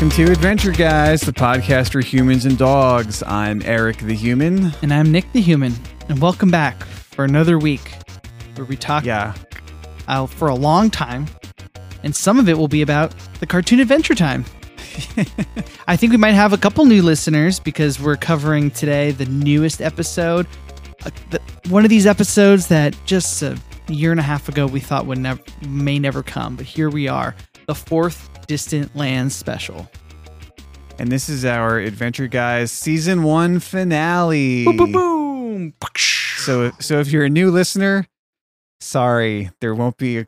welcome to Adventure Guys, the podcast for humans and dogs. I'm Eric the Human. And I'm Nick the Human. And welcome back for another week where we talk Yeah, uh, for a long time. And some of it will be about the cartoon Adventure Time. I think we might have a couple new listeners because we're covering today the newest episode. Uh, the, one of these episodes that just a year and a half ago we thought would never may never come, but here we are, the fourth Distant Lands special. and this is our Adventure Guys season one finale. Boom, boom, boom. So, so if you're a new listener, sorry, there won't be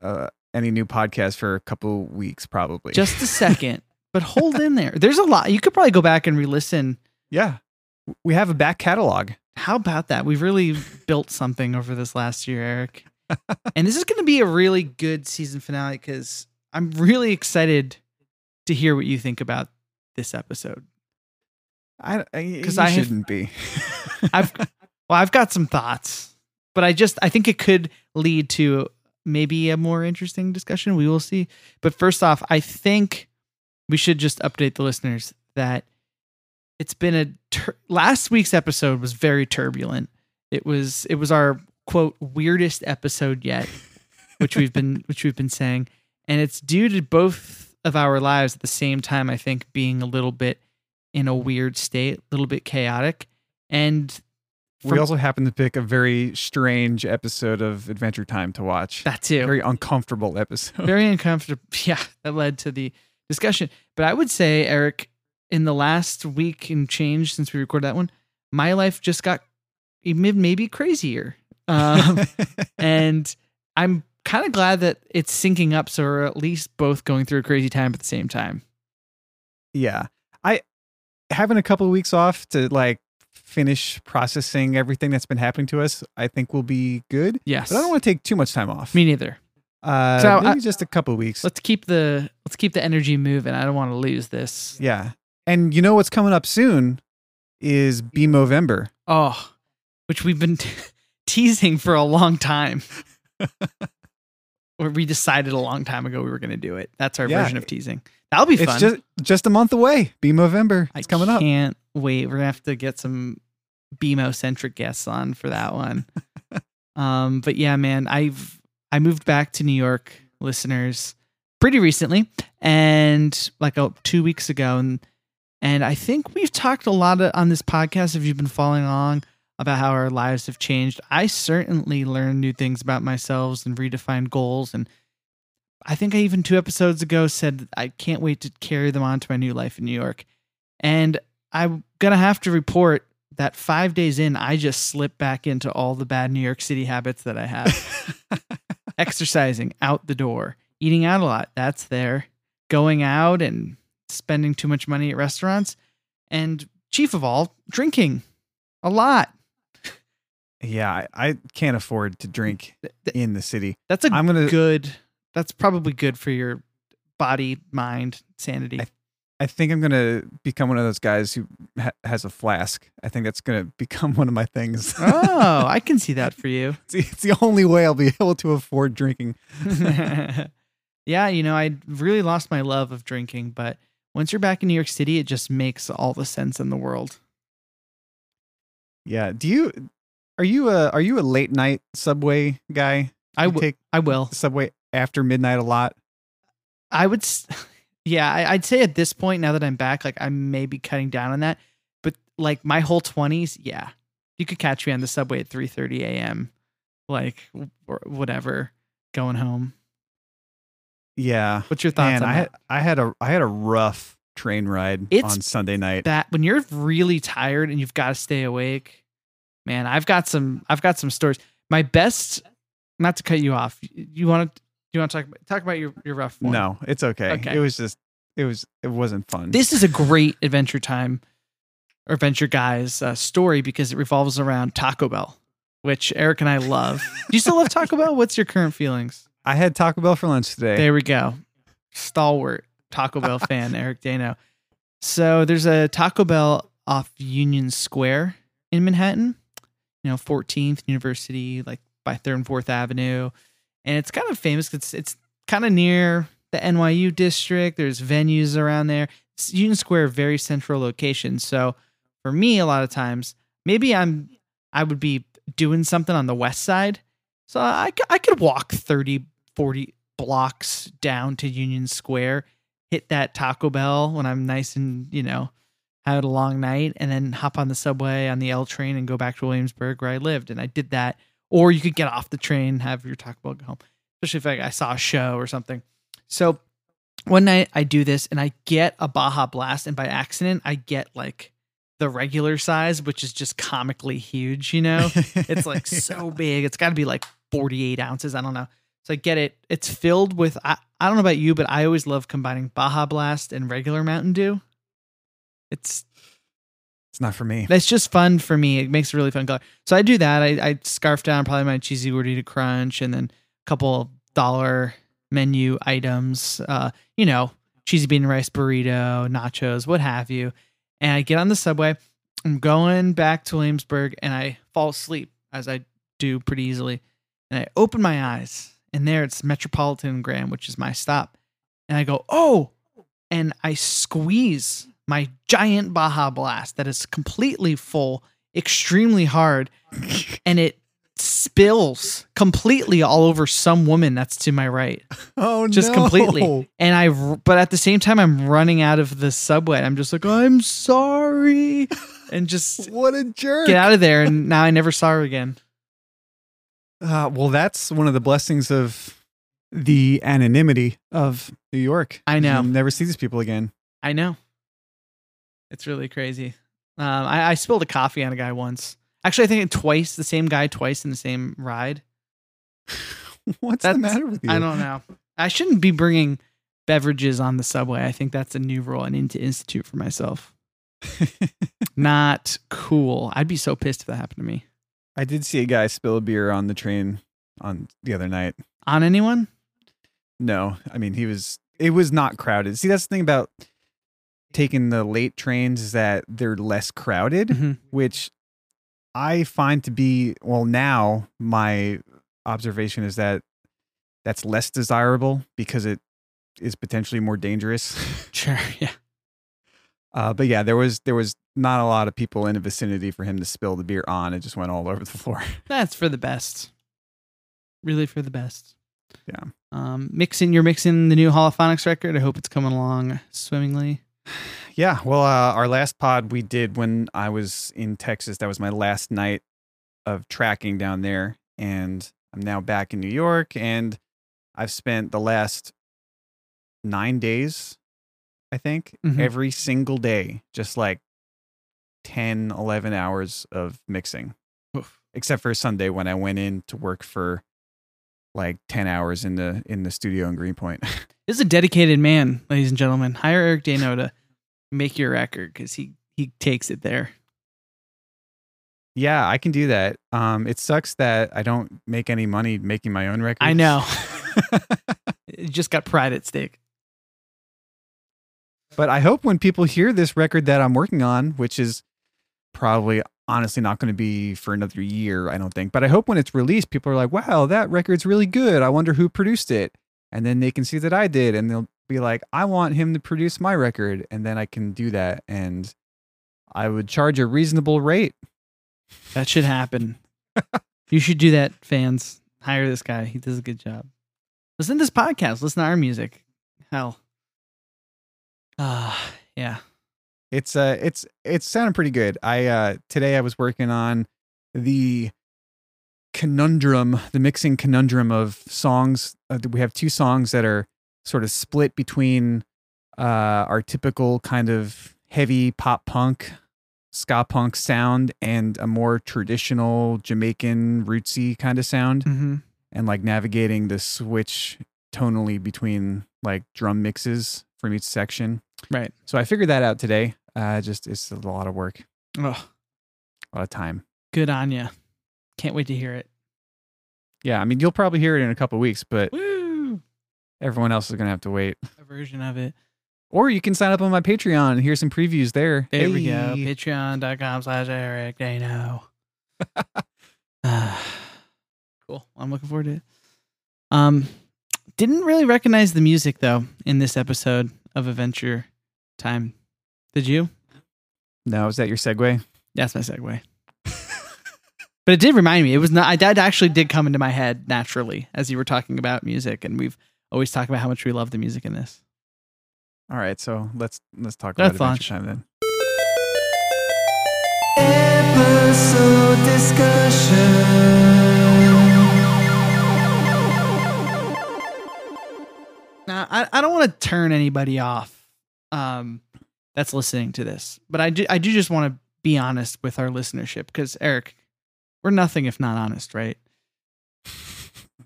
uh, any new podcast for a couple weeks, probably. just a second, but hold in there. There's a lot. You could probably go back and re-listen. yeah, we have a back catalog. How about that? We've really built something over this last year, Eric. and this is going to be a really good season finale because I'm really excited to hear what you think about this episode. I 'Cause because I I shouldn't be. I've well, I've got some thoughts, but I just I think it could lead to maybe a more interesting discussion. We will see. But first off, I think we should just update the listeners that it's been a tur- last week's episode was very turbulent. It was it was our quote weirdest episode yet, which we've been which we've been saying, and it's due to both of our lives at the same time. I think being a little bit in a weird state, a little bit chaotic, and we also happen to pick a very strange episode of Adventure Time to watch. that too very uncomfortable episode. very uncomfortable. Yeah, that led to the discussion. But I would say, Eric, in the last week and change since we recorded that one, my life just got even maybe crazier. Um, and I'm kind of glad that it's syncing up, so we're at least both going through a crazy time at the same time. yeah, I having a couple of weeks off to like finish processing everything that's been happening to us. I think will be good, Yes, but I don't want to take too much time off. me neither. uh, So, maybe I- just a couple of weeks. Let's keep the let's keep the energy moving. I don't want to lose this. Yeah, and you know what's coming up soon is Be Movember. Oh, which we've been teasing for a long time. or we decided a long time ago we were going to do it. That's our Yeah. version of teasing. That'll be fun. It's just just a month away. Be Movember. It's I coming up. Can't wait. We're gonna have to get some BMO centric guests on for that one. um, but yeah, man, I've I moved back to New York, listeners, pretty recently, and like oh, two weeks ago, and and I think we've talked a lot of, on this podcast. If you've been following along about how our lives have changed, I certainly learned new things about myself and redefined goals and. I think I even two episodes ago said I can't wait to carry them on to my new life in New York. And I'm going to have to report that five days in, I just slipped back into all the bad New York City habits that I have. Exercising out the door, eating out a lot, that's there. Going out and spending too much money at restaurants. And chief of all, drinking a lot. Yeah, I, I can't afford to drink in the city. That's a I'm gonna. good, that's probably good for your body, mind, sanity. I- I think I'm gonna become one of those guys who ha- has a flask. I think that's gonna become one of my things. oh, I can see that for you. it's, it's the only way I'll be able to afford drinking. yeah, you know, I really lost my love of drinking, but once you're back in New York City, it just makes all the sense in the world. Yeah. Do you? Are you a Are you a late night subway guy? I take I will. subway after midnight a lot. I would. Yeah, I, I'd say at this point, now that I'm back, like I may be cutting down on that. But like my whole twenties, yeah, you could catch me on the subway at 3:30 a.m. Like or whatever, going home. Yeah. What's your thoughts Man, on I had I had a I had a rough train ride It's on Sunday night. that when you're really tired and you've got to stay awake man i've got some i've got some stories my best not to cut you off you want to you want to talk about talk about your, your rough one no, it's okay. Okay. It was just it was it wasn't fun. this is a great adventure time or adventure guys uh, story because it revolves around taco bell which eric and i love do you still love taco bell what's your current feelings I had Taco Bell for lunch today. There we go. Stalwart Taco Bell fan, Eric Dano. So there's a Taco Bell off Union Square in Manhattan, you know, 14th University, like by 3rd and 4th Avenue. And it's kind of famous. It's it's kind of near the NYU district. There's venues around there. S- Union Square, very central location. So for me, a lot of times, maybe I'm I would be doing something on the west side. So I, I could walk 30, 40 blocks down to Union Square, hit that Taco Bell when I'm nice and, you know, had a long night, and then hop on the subway on the L train and go back to Williamsburg where I lived. And I did that. Or you could get off the train, have your Taco Bell go home, especially if I, I saw a show or something. So one night I do this and I get a Baja Blast, and by accident, I get like the regular size, which is just comically huge, you know? It's like so big. It's got to be like 48 ounces. I don't know. So I get it. It's filled with, I, I don't know about you, but I always love combining Baja Blast and regular Mountain Dew. It's It's not for me. that's just fun for me. It makes a really fun color. So I do that. I, I scarf down probably my cheesy gordita crunch and then a couple dollar menu items. Uh, you know, cheesy bean and rice burrito, nachos, what have you. And I get on the subway. I'm going back to Williamsburg and I fall asleep as I do pretty easily. And I open my eyes and there it's Metropolitan Graham, which is my stop. And I go, oh, and I squeeze my giant Baja Blast that is completely full, extremely hard, and it spills completely all over some woman that's to my right. oh no. Just no. completely. And I but at the same time, I'm running out of the subway. I'm just like, I'm sorry, and just What a jerk. get out of there. And now I never saw her again. Uh, well, that's one of the blessings of the anonymity of New York. I know. Never see these people again. I know. It's really crazy. Um, I, I spilled a coffee on a guy once. Actually, I think twice, the same guy twice in the same ride. What's That's- the matter with you? I don't know. I shouldn't be bringing beverages on the subway. I think that's a new rule I need to institute for myself. Not cool. I'd be so pissed if that happened to me. I did see a guy spill a beer on the train on the other night. On anyone? No, I mean he was. It was not crowded. See, that's the thing about taking the late trains is that they're less crowded, Mhm. which I find to be well. Now my observation is that that's less desirable because it is potentially more dangerous. Sure. Yeah. Uh, but yeah, there was there was not a lot of people in the vicinity for him to spill the beer on. It just went all over the floor. That's for the best. Really for the best. Yeah. Um, mixing, you're mixing the new Holophonics record. I hope it's coming along swimmingly. Yeah, well, uh, our last pod we did when I was in Texas. That was my last night of tracking down there, and I'm now back in New York, and I've spent the last nine days, I think, Mhm. every single day, just like 10, 11 hours of mixing, Oof. except for Sunday when I went in to work for like 10 hours in the in the studio in Greenpoint. This is a dedicated man, ladies and gentlemen. Hire Eric Dano to make your record because he he takes it there. Yeah, I can do that. Um, it sucks that I don't make any money making my own records. I know. It just got pride at stake. but I hope when people hear this record that I'm working on, which is probably honestly not going to be for another year, I don't think. But I hope when it's released, people are like, "Wow, that record's really good. I wonder who produced it." And then they can see that I did, and they'll be like, "I want him to produce my record," and then I can do that, and I would charge a reasonable rate. That should happen. you should do that, fans. Hire this guy. He does a good job. Listen to this podcast. Listen to our music. Hell. Ah, yeah. It's uh it's it's sounding pretty good. I uh today I was working on the conundrum, the mixing conundrum of songs. Uh, we have two songs that are sort of split between uh our typical kind of heavy pop punk, ska punk sound and a more traditional Jamaican rootsy kind of sound Mm-hmm. and like navigating the switch tonally between like drum mixes from each section. Right. So I figured that out today. Uh, just it's a lot of work, Oh, a lot of time. good on ya. Can't wait to hear it. Yeah, I mean you'll probably hear it in a couple weeks, but Woo! Everyone else is gonna have to wait. A version of it. Or you can sign up on my Patreon and hear some previews there. There we go. Patreon.com slash Eric Dano. Cool. I'm looking forward to it. Um, Didn't really recognize the music though in this episode of Adventure Time. Did you? No, is that your segue? That's my segue. but it did remind me. It was not. I that actually did come into my head naturally as you were talking about music, and we've always talk about how much we love the music in this. All right, so let's let's talk Let's about launch. Adventure Time then. Episode discussion. Now, I, I don't want to turn anybody off um, that's listening to this, but I do, I do just want to be honest with our listenership because, Eric, we're nothing if not honest, right?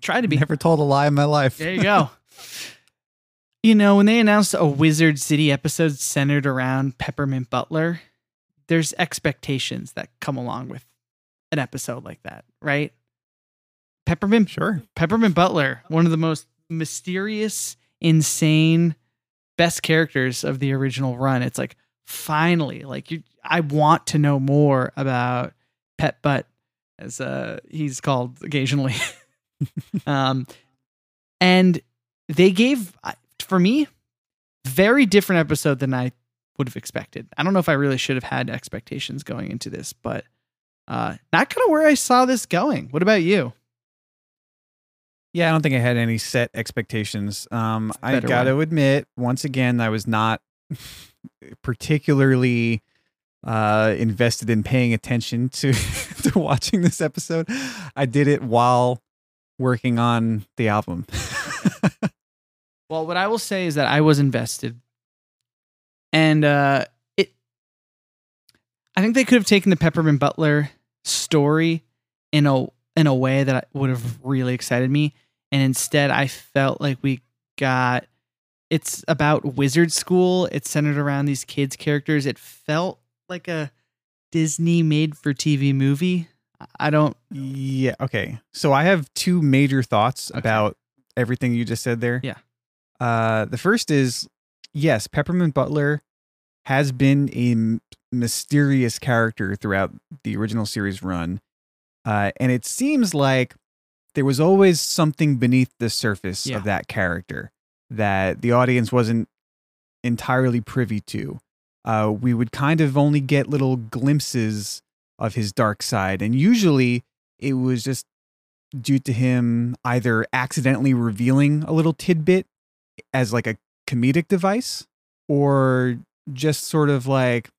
Try to be. Never told a lie in my life. There you go. you know, when they announced a Wizard City episode centered around Peppermint Butler, there's expectations that come along with an episode like that, right? Peppermint Sure. Peppermint Butler, one of the most mysterious, insane, best characters of the original run. It's like finally, like you, I want to know more about Pep But, as uh, he's called occasionally. um, and they gave for me very different episode than I would have expected. I don't know if I really should have had expectations going into this, but uh, not kind of where I saw this going. What about you? Yeah, I don't think I had any set expectations. Um, I got to admit, once again, I was not particularly uh, invested in paying attention to to watching this episode. I did it while working on the album. Well, what I will say is that I was invested, and uh, it. I think they could have taken the Peppermint Butler story in a in a way that would have really excited me, and instead, I felt like we got. It's about wizard school. It's centered around these kids' characters. It felt like a Disney made for TV movie. I don't. yeah. Okay. So I have two major thoughts Okay. about everything you just said there. Yeah. Uh, the first is yes, Peppermint Butler has been a m- mysterious character throughout the original series run. Uh, and it seems like there was always something beneath the surface Yeah. of that character that the audience wasn't entirely privy to. Uh, we would kind of only get little glimpses of his dark side. And usually it was just due to him either accidentally revealing a little tidbit as like a comedic device or just sort of like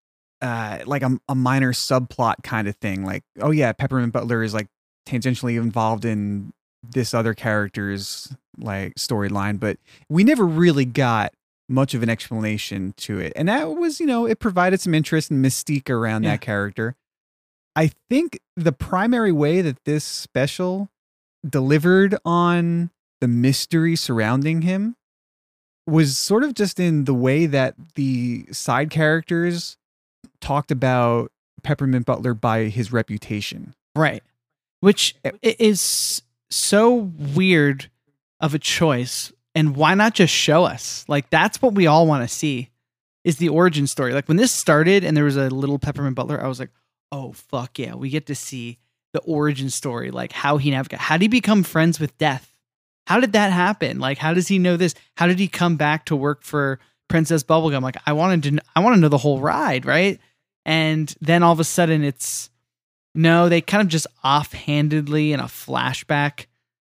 uh like a, a minor subplot kind of thing like oh yeah peppermint butler is like tangentially involved in this other character's like storyline but we never really got much of an explanation to it and that was you know it provided some interest and mystique around Yeah. that character i think the primary way that this special delivered on the mystery surrounding him was sort of just in the way that the side characters talked about Peppermint Butler by his reputation. Right. Which is so weird of a choice. And why not just show us? Like that's what we all want to see is the origin story. Like when this started and there was a little Peppermint Butler, I was like, oh fuck yeah, we get to see the origin story, like how he navigated. How did he become friends with death? How did that happen? Like how does he know this? How did he come back to work for Princess Bubblegum? Like I wanted to, I want to know the whole ride, right? And then all of a sudden it's no, they kind of just offhandedly in a flashback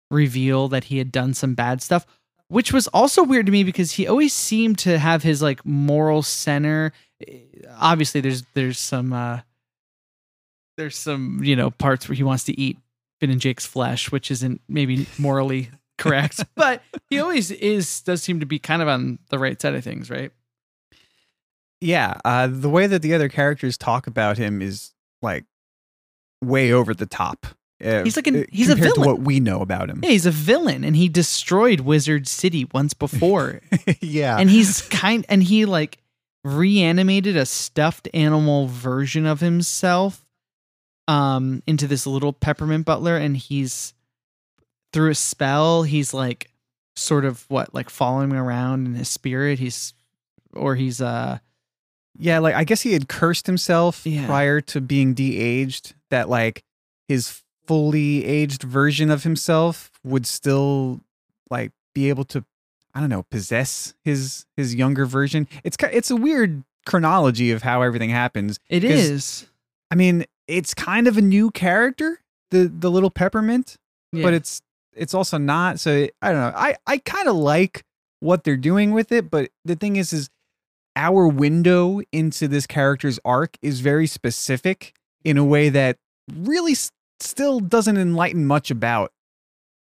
reveal that he had done some bad stuff, which was also weird to me because he always seemed to have his like moral center. Eh, Obviously, there's there's some uh there's some you know parts where he wants to eat Finn and Jake's flesh, which isn't maybe morally correct, but he always is does seem to be kind of on the right side of things, right? Yeah, uh, the way that the other characters talk about him is like way over the top. Uh, He's like an- uh, he's a compared to villain. what we know about him. Yeah, he's a villain and he destroyed Wizard City once before. yeah, and he's kind and he like reanimated a stuffed animal version of himself um into this little peppermint butler and he's through a spell he's like sort of what like following around in his spirit he's or he's uh yeah. Like I guess he had cursed himself Yeah. prior to being de-aged. That like his fully aged version of himself would still like be able to I don't know possess his his younger version. It's it's a weird chronology of how everything happens. it is. I mean, it's kind of a new character, the the little peppermint, Yeah. but it's it's also not. So I don't know. I I kind of like what they're doing with it, but the thing is, is our window into this character's arc is very specific in a way that really s- still doesn't enlighten much about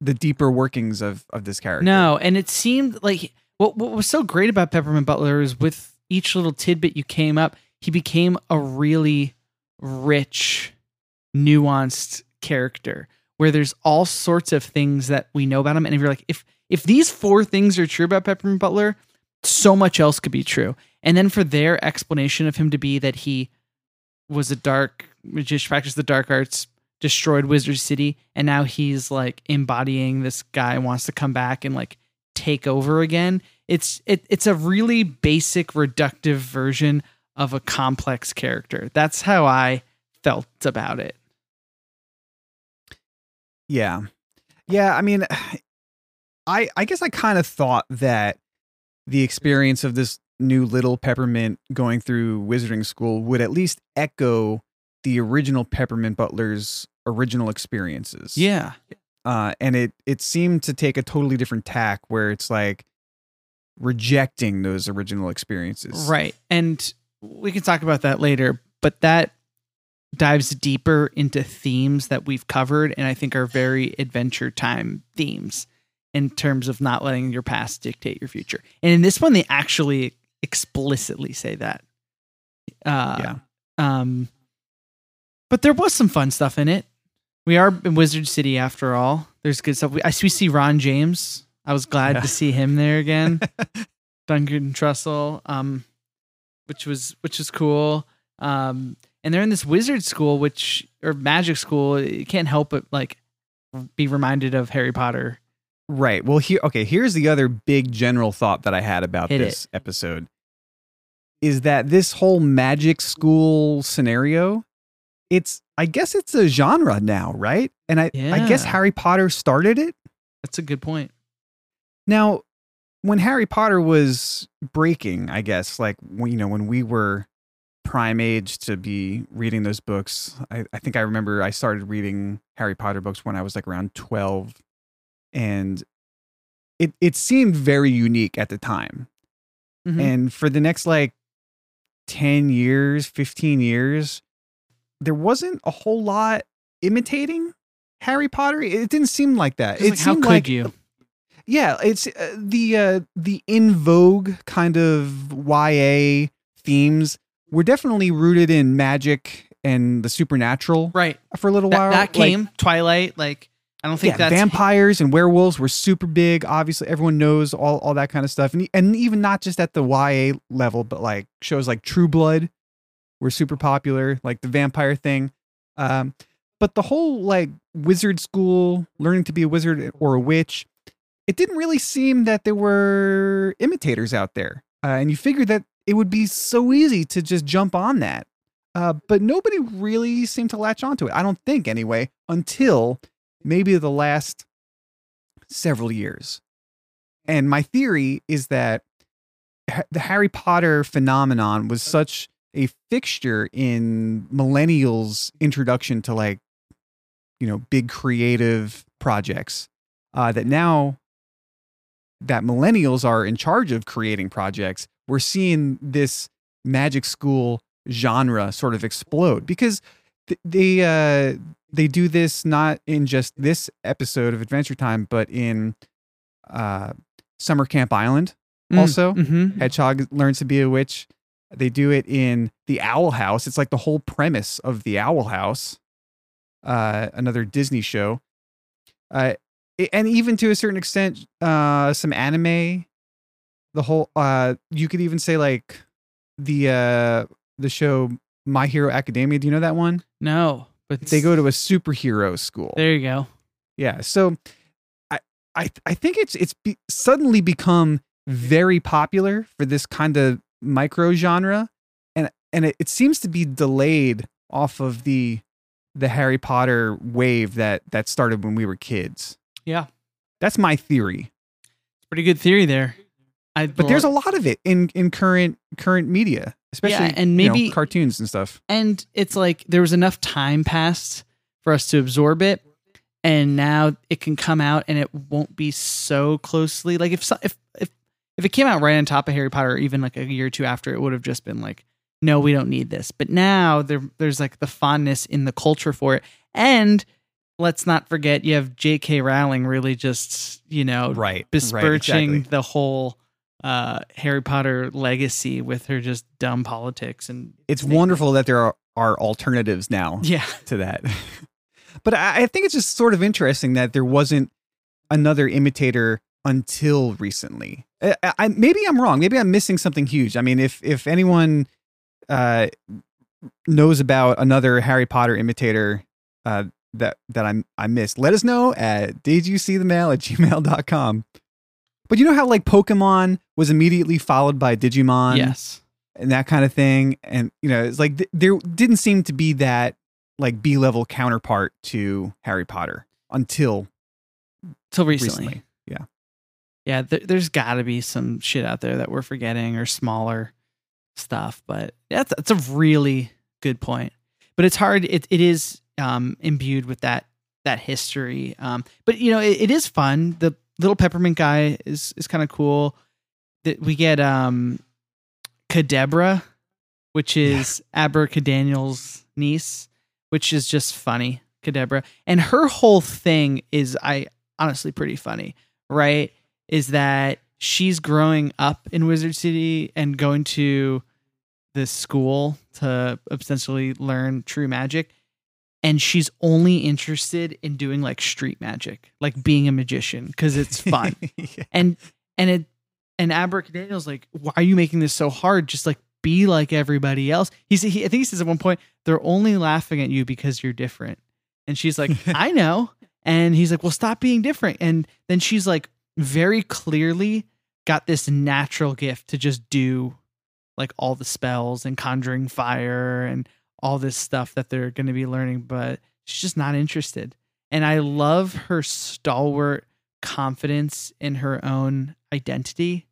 the deeper workings of of this character. No, and it seemed like what what was so great about Peppermint Butler is with each little tidbit you came up, he became a really rich, nuanced character where there's all sorts of things that we know about him. And if you're like, if if these four things are true about Peppermint Butler, so much else could be true. And then for their explanation of him to be that he was a dark magician, practiced the dark arts, destroyed Wizard City, and now he's like embodying this guy wants to come back and like take over again. It's it it's a really basic reductive version of a complex character. That's how I felt about it. Yeah. Yeah, I mean I I guess I kind of thought that the experience of this new little peppermint going through wizarding school would at least echo the original peppermint butler's original experiences. Yeah. Uh and it it seemed to take a totally different tack where it's like rejecting those original experiences. Right. And we can talk about that later, but that dives deeper into themes that we've covered and I think are very adventure time themes in terms of not letting your past dictate your future. And in this one they actually explicitly say that. Uh Yeah. um but there was some fun stuff in it. We are in Wizard City after all. There's good stuff. We, I we see Ron James. I was glad Yeah. to see him there again. Duncan Trussell, um, which was which was cool. Um, and they're in this wizard school, which or magic school. You can't help but like be reminded of Harry Potter. Right. Well, here, okay, here's the other big general thought that I had about Hit it. this episode is that this whole magic school scenario, it's, I guess it's a genre now, right? And I, I guess Harry Potter started it. That's a good point. Now, when Harry Potter was breaking, I guess, like, when, you know, when we were prime age to be reading those books, I, I think I remember I started reading Harry Potter books when I was like around 12. And it, it seemed very unique at the time. Mhm. And for the next like 10 years, 15 years, there wasn't a whole lot imitating Harry Potter. It didn't seem like that. It like, how seemed could like you? Yeah, it's uh, the uh, the in vogue kind of YA themes were definitely rooted in magic and the supernatural Right. for a little while. that Like, came Twilight. Like I don't think yeah, that's vampires and werewolves were super big. Obviously, everyone knows all, all that kind of stuff, and and even not just at the YA level, but like shows like True Blood were super popular, like the vampire thing. Um, but the whole like wizard school, learning to be a wizard or a witch, it didn't really seem that there were imitators out there, uh, and you figured that it would be so easy to just jump on that. Uh, but nobody really seemed to latch onto it. I don't think, anyway, until maybe the last several years. And my theory is that the Harry Potter phenomenon was such a fixture in millennials' introduction to like, you know, big creative projects uh, that now that millennials are in charge of creating projects, we're seeing this magic school genre sort of explode because th- they uh, they do this not in just this episode of Adventure Time, but in uh, Summer Camp Island. Also, Mhm. Hedgehog learns to be a witch. They do it in the Owl House. It's like the whole premise of the Owl House, uh, another Disney show. Uh, and even to a certain extent, uh, some anime. The whole, uh, you could even say like the uh, the show My Hero Academia. Do you know that one? no, but They go to a superhero school. There you go. Yeah. So I I I think it's it's be, suddenly become very popular for this kind of micro genre and and it, it seems to be delayed off of the the Harry Potter wave that that started when we were kids. Yeah. That's my theory. It's Pretty good theory there. I But there's a lot of it in in current current media, especially and you know, maybe- cartoons and stuff. and it's like there was enough time passed for us to absorb it and now it can come out and it won't be so closely like if if if if it came out right on top of Harry Potter even like a year or two after it would have just been like no we don't need this but now there there's like the fondness in the culture for it and let's not forget you have J.K. Rowling really just you know Right. besmirching the whole uh Harry Potter legacy with her just dumb politics and It's wonderful that there are, are alternatives now yeah to that. but I, I think it's just sort of interesting that there wasn't another imitator until recently. I, I, maybe I'm wrong. Maybe I'm missing something huge. I mean, if if anyone uh, knows about another Harry Potter imitator uh, that that I I missed, let us know at did you see the mail at gmail.com. But you know how like Pokemon was immediately followed by Digimon yes and that kind of thing. And you know, it's like th- there didn't seem to be that like B level counterpart to Harry Potter until till recently. recently. Yeah. Yeah, there, there's got to be some shit out there that we're forgetting or smaller stuff, but that's that's a really good point. But it's hard. It it is um, imbued with that that history. Um, but you know, it, it is fun. The little peppermint guy is is kind of cool. That we get um, Kadebra, which is Abracadaniel's niece, which is just funny. Kadebra, and her whole thing is I honestly pretty funny, right? Is that she's growing up in Wizard City and going to this school to essentially learn true magic. And she's only interested in doing like street magic, like being a magician, because it's fun. Yeah. and and it and Abracadabra's like, why are you making this so hard? Just like be like everybody else. He said, he, I think he says at one point, they're only laughing at you because you're different. And she's like, I know. And he's like, well, stop being different. And then she's like, very clearly got this natural gift to just do like all the spells and conjuring fire and all this stuff that they're going to be learning, but she's just not interested. And I love her stalwart confidence in her own identity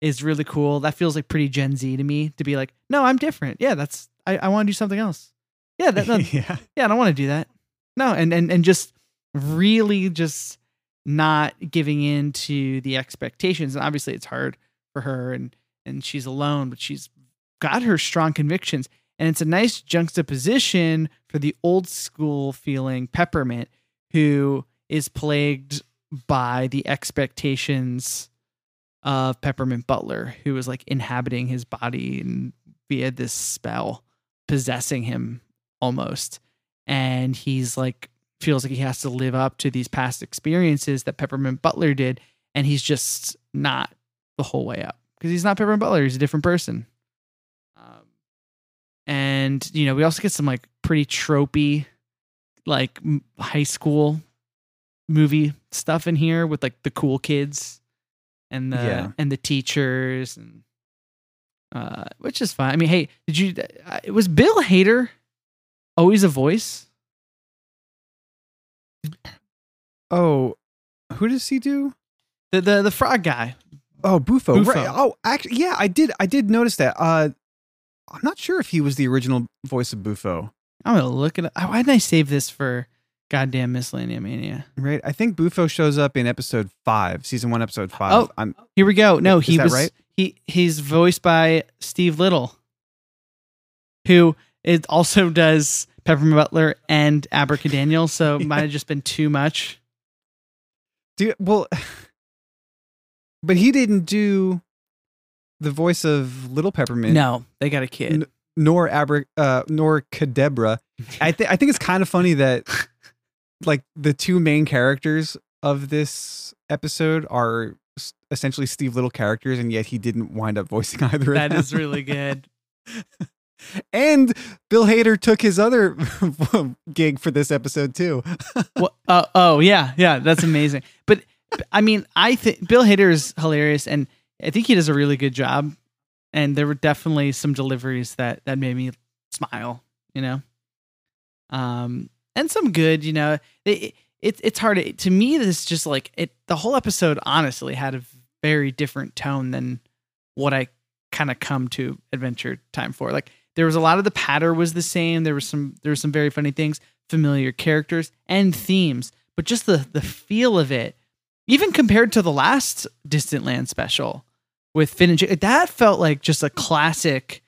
is really cool. That feels like pretty Gen Z to me to be like, no, I'm different. Yeah, that's I, I want to do something else. Yeah, that, that, yeah. yeah, I don't want to do that. No, and and and just really just not giving in to the expectations. And obviously it's hard for her and and she's alone, but she's got her strong convictions. And it's a nice juxtaposition for the old school feeling Peppermint, who is plagued by the expectations of Peppermint Butler, who is like inhabiting his body and via this spell, possessing him almost. And he's like, feels like he has to live up to these past experiences that Peppermint Butler did. And he's just not the whole way up because he's not Peppermint Butler. He's a different person. And, you know, we also get some like pretty tropey, like m- high school movie stuff in here with like the cool kids and the Yeah. and the teachers and uh which is fine. I mean, hey, did you uh, was Bill Hader always a voice? Oh, who does he do? The the the frog guy. Oh, Bufo. Bufo. Right. Oh, actually, yeah, I did. I did notice that. Uh, I'm not sure if he was the original voice of Bufo. I'm gonna look at it. Why didn't I save this for goddamn Miscellanea Mania? Right. I think Bufo shows up in episode five, season one, episode five. Oh. I'm Here we go. No, he that was right? he he's voiced by Steve Little, who it also does Peppermint Butler and Abracadaniel. So it might have just been too much. do well, but he didn't do the voice of Little Peppermint. No, they got a kid. N- nor Abra, uh, nor Kadebra. I think I think it's kind of funny that like the two main characters of this episode are s- essentially Steve Little characters, and yet he didn't wind up voicing either. That is really good. and Bill Hader took his other gig for this episode too. Well, uh, oh yeah, yeah, that's amazing. But I mean, I think Bill Hader is hilarious, and I think he does a really good job. And there were definitely some deliveries that that made me smile, you know, um, and some good, you know. It, it it's hard to, to me. This just like it. The whole episode honestly had a very different tone than what I kind of come to Adventure Time for. Like there was a lot of the patter was the same. There was some there were some very funny things, familiar characters and themes, but just the the feel of it, even compared to the last Distant Land special with Finn and Jake, that felt like just a classic.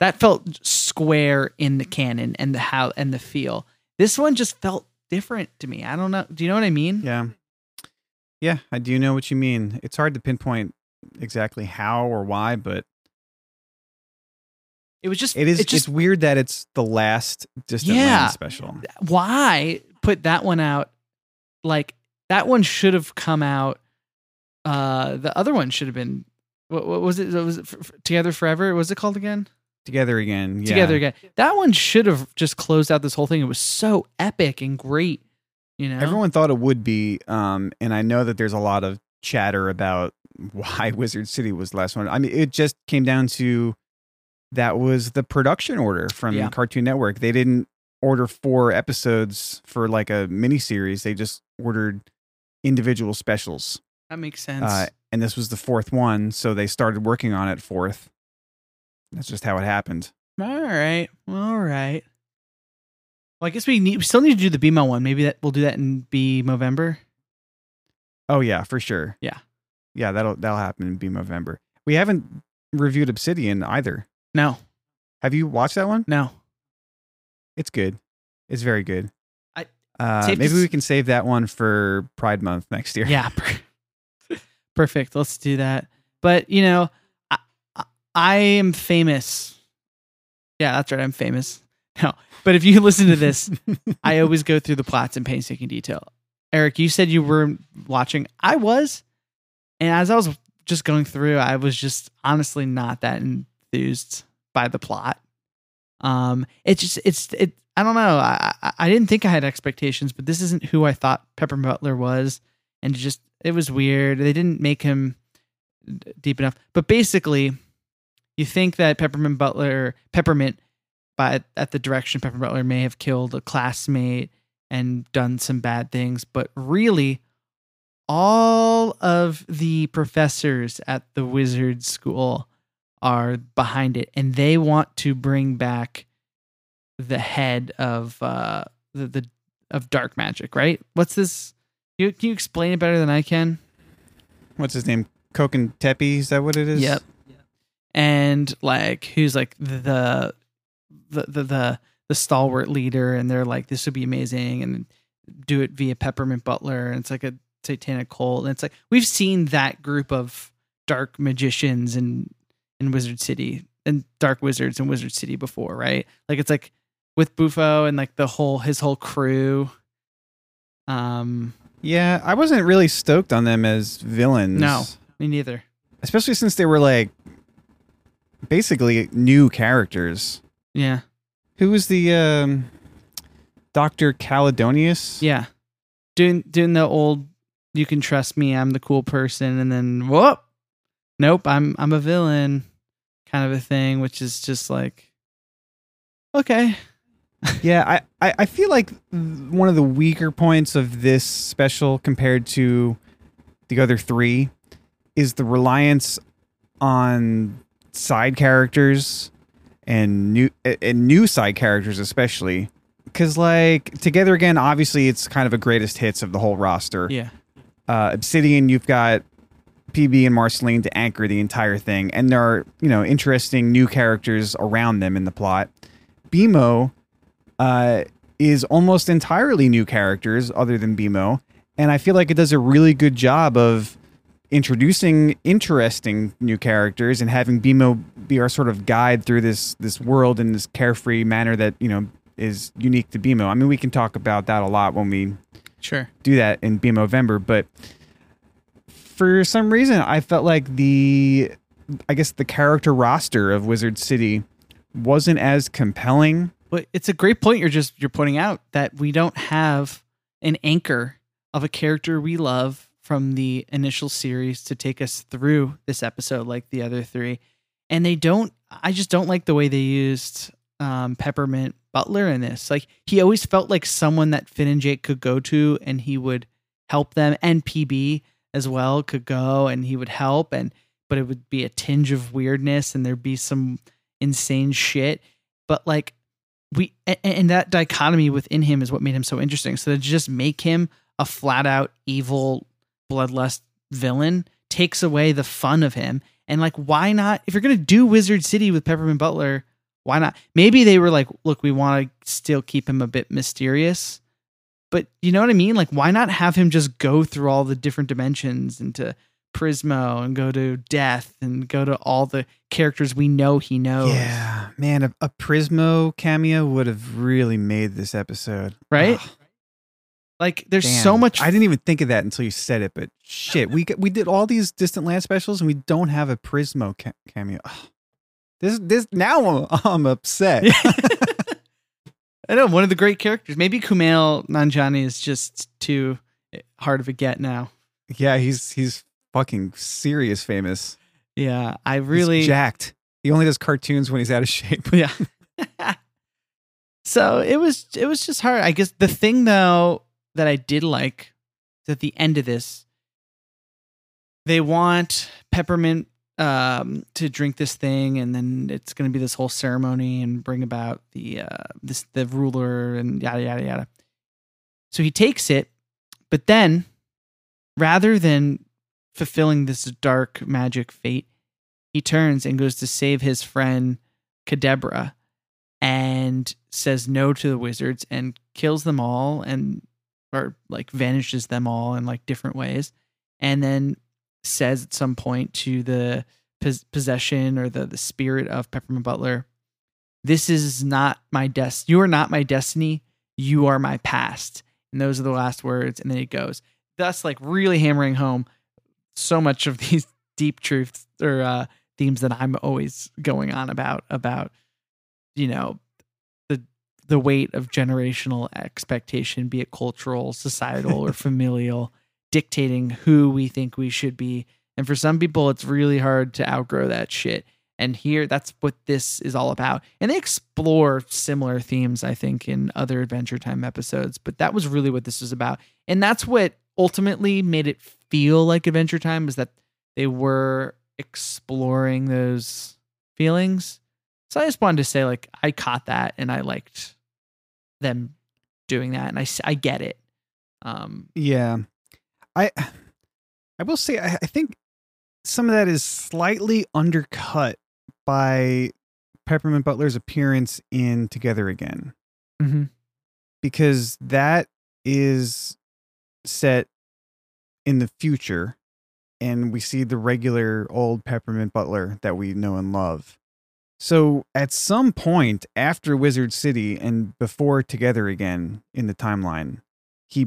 That felt square in the canon and the how and the feel. This one just felt different to me. I don't know. Do you know what I mean? Yeah. Yeah, I do know what you mean. It's hard to pinpoint exactly how or why, but It was just it is It just it's weird that it's the last Distant Yeah. Land special. why put that one out like that one should have come out uh the other one should have been what, what was it was it together forever what was it called again Together again. Yeah. together again that one should have just closed out this whole thing it was so epic and great you know Everyone thought it would be, um, and I know that there's a lot of chatter about why Wizard City was the last one. I mean, it just came down to that was the production order from Yeah. Cartoon Network. They didn't order four episodes for like a miniseries. They just ordered individual specials. that makes sense Uh, and this was the fourth one, so they started working on it fourth. That's just how it happened. all right all right well i guess we need we still need to do the BMO one maybe that we'll do that in b Movember. Oh yeah, for sure. Yeah. yeah, that'll that'll happen in be November. We haven't reviewed Obsidian either. no Have you watched that one? no It's good. It's very good. I- uh, maybe we can save that one for Pride Month next year. Yeah. per- Perfect. Let's do that. But, you know, I, I, am famous. Yeah, that's right. I'm famous. No. But if you listen to this, I always go through the plots in painstaking detail. Eric, you said you were watching. I was. And as I was just going through, I was just honestly not that enthused by the plot. Um, it's just it's it. I don't know. I I, I didn't think I had expectations, but this isn't who I thought Pepper Butler was, and just it was weird. They didn't make him deep enough. But basically, you think that Peppermint Butler, Peppermint, by at the direction Pepper Butler may have killed a classmate and done some bad things, but really, all of the professors at the wizard school are behind it, and they want to bring back the head of uh the, the of dark magic. Right? What's this? You, can you explain it better than I can? What's his name? Koken Tepe? Is that what it is? Yep. And like who's like the the the the, the stalwart leader and they're like this would be amazing and do it via Peppermint Butler and it's like a satanic cult and it's like we've seen that group of dark magicians in in Wizard City and dark wizards in Wizard City before, right? Like it's like with Bufo and like the whole his whole crew. Um Yeah, I wasn't really stoked on them as villains. No. me neither. Especially since they were like basically new characters. Yeah. Who was the um Dr. Caledonius? Yeah. Doing doing the old you can trust me, I'm the cool person, and then whoop. Nope, I'm I'm a villain kind of a thing, which is just like okay. Yeah, I, I, I feel like one of the weaker points of this special compared to the other three is the reliance on side characters and new and new side characters especially because like together again obviously it's kind of a greatest hits of the whole roster Yeah. uh, Obsidian, you've got PB and Marceline to anchor the entire thing, and there are you know interesting new characters around them in the plot. BMO uh, is almost entirely new characters, other than BMO, and I feel like it does a really good job of introducing interesting new characters and having BMO be our sort of guide through this this world in this carefree manner that you know is unique to BMO. I mean, we can talk about that a lot when we Sure. do that in Be November, but for some reason I felt like the I guess the character roster of Wizard City wasn't as compelling. But it's a great point you're just you're pointing out that we don't have an anchor of a character we love from the initial series to take us through this episode like the other three. And they don't I just don't like the way they used um, Peppermint Butler in this. Like he always felt like someone that Finn and Jake could go to and he would help them and PB as well could go and he would help and but it would be a tinge of weirdness and there'd be some insane shit but like we and, and that dichotomy within him is what made him so interesting. So to just make him a flat out evil bloodlust villain takes away the fun of him. And like why not if you're gonna do wizard city with peppermint butler why not? Maybe they were like look we want to still keep him a bit mysterious but you know what i mean? Like why not have him just go through all the different dimensions into prismo and go to death and go to all the characters we know he knows Yeah, man, a, a Prismo cameo would have really made this episode. Right? Ugh, like there's damn. so much I didn't even think of that until you said it, but shit, we we did all these distant land specials and we don't have a Prismo ca- cameo. Ugh. This this now I'm, I'm upset. I know one of the great characters. Maybe Kumail Nanjiani is just too eh, hard of a get now. yeah, he's he's fucking serious famous. Yeah, I He's really jacked. He only does cartoons when he's out of shape. yeah. so it was it was just hard. I guess the thing though that I did like is at the end of this, they want Peppermint um, to drink this thing, and then it's going to be this whole ceremony and bring about the uh, this the ruler and yada yada yada. So he takes it, but then rather than fulfilling this dark magic fate, he turns and goes to save his friend Kadebra and says no to the wizards and kills them all and or like vanishes them all in like different ways and then says at some point to the pos- possession or the the spirit of Peppermint Butler this is not my des you are not my destiny you are my past. And those are the last words and then it goes. Thus like really hammering home so much of these deep truths or uh themes that I'm always going on about about you know the the weight of generational expectation be it cultural societal or familial dictating who we think we should be. And for some people it's really hard to outgrow that shit. And here that's what this is all about. And they explore similar themes i think in other adventure time episodes but that was really what this was about. And that's what ultimately made it feel like adventure time is that they were exploring those feelings. So i just wanted to say like i caught that and i liked them doing that and I I get it. Um Yeah, I I will say I, I think some of that is slightly undercut by Peppermint Butler's appearance in Together Again. Mm-hmm. because that is set in the future and we see the regular old Peppermint Butler that we know and love. So at some point after Wizard City and before Together Again in the timeline, he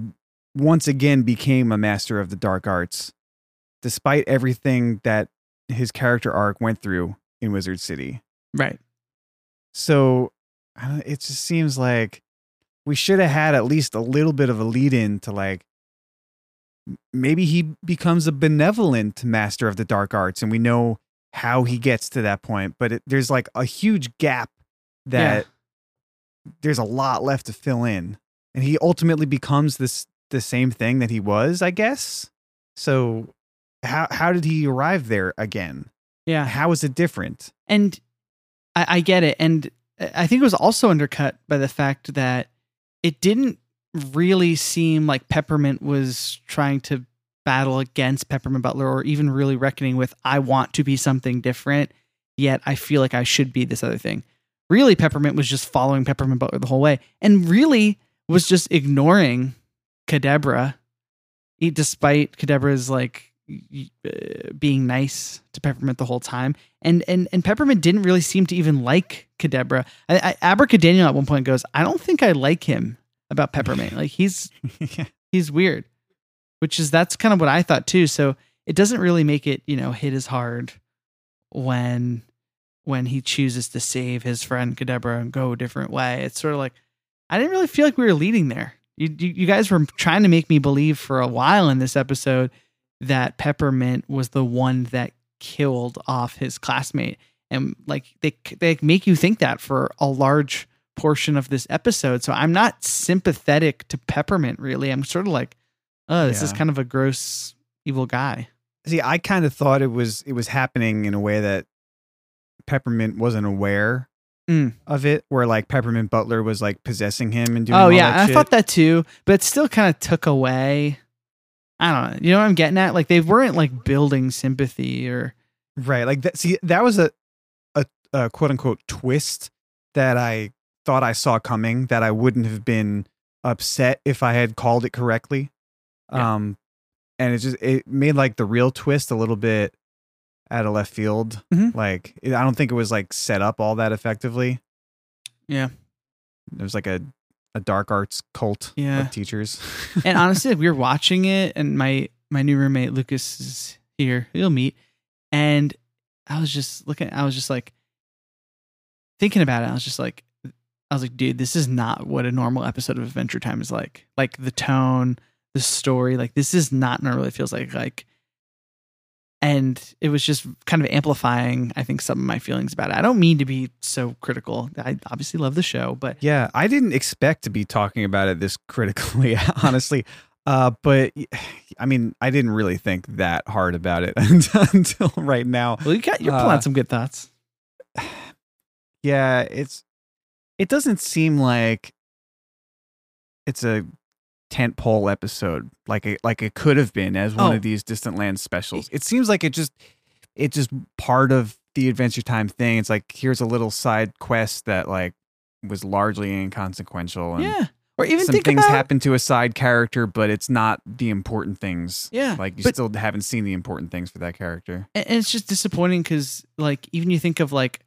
once again became a master of the dark arts, despite everything that his character arc went through in Wizard City. right So it just seems like we should have had at least a little bit of a lead in to like maybe he becomes a benevolent master of the dark arts and we know how he gets to that point but it, there's like a huge gap that there's a lot left to fill in and he ultimately becomes this the same thing that he was i guess? So how how did he arrive there again? Yeah. How is it different? And I, I get it and i think it was also undercut by the fact that it didn't really seem like peppermint was trying to battle against peppermint butler or even really reckoning with i want to be something different yet i feel like i should be this other thing. Really peppermint was just following peppermint butler the whole way and really was just ignoring kadebra e- despite kadebra's like uh, being nice to peppermint the whole time. And and and Peppermint didn't really seem to even like Kadebra. I, I, Abracadaniel at one point goes, "I don't think I like him about Peppermint. Like he's he's weird," which is that's kind of what I thought too. So it doesn't really make it you know hit as hard when when he chooses to save his friend Kadebra and go a different way. It's sort of like I didn't really feel like we were leading there. You you, you guys were trying to make me believe for a while in this episode that Peppermint was the one that killed off his classmate and like they they make you think that for a large portion of this episode so i'm not sympathetic to peppermint really i'm sort of like oh this is kind of a gross evil guy. See, I kind of thought it was it was happening in a way that Peppermint wasn't aware Mm. of it, where like Peppermint Butler was like possessing him and doing. Oh yeah, I shit. thought that too, but it still kind of took away. I don't know. You know what I'm getting at? Like they weren't like building sympathy or right. Like that. See, that was a a, a quote unquote twist that I thought I saw coming. That I wouldn't have been upset if I had called it correctly. Yeah. Um, and it just it made like the real twist a little bit out of left field. Mhm. Like it, I don't think it was like set up all that effectively. Yeah. It was like a a dark arts cult Yeah. of teachers. and honestly, we were watching it, and my my new roommate Lucas is here. You'll meet, and I was just looking. I was just like thinking about it. I was just like, I was like, dude, this is not what a normal episode of Adventure Time is like. Like the tone, the story, like this is not normally it feels like. Like, and it was just kind of amplifying. I think some of my feelings about it. I don't mean to be so critical. I obviously love the show, but Yeah, I didn't expect to be talking about it this critically, honestly. Uh, but i mean, I didn't really think that hard about it until right now. well, you got you're Uh, pulling some good thoughts. Yeah, it's it doesn't seem like it's a tent pole episode like it like it could have been as one Oh. of these distant lands specials. It seems like it just it just part of the adventure time thing. It's like here's a little side quest that like was largely inconsequential and Yeah. Or even some things about happen to a side character, but it's not the important things. Yeah, Like you but- still haven't seen the important things for that character. and it's just disappointing because like even you think of like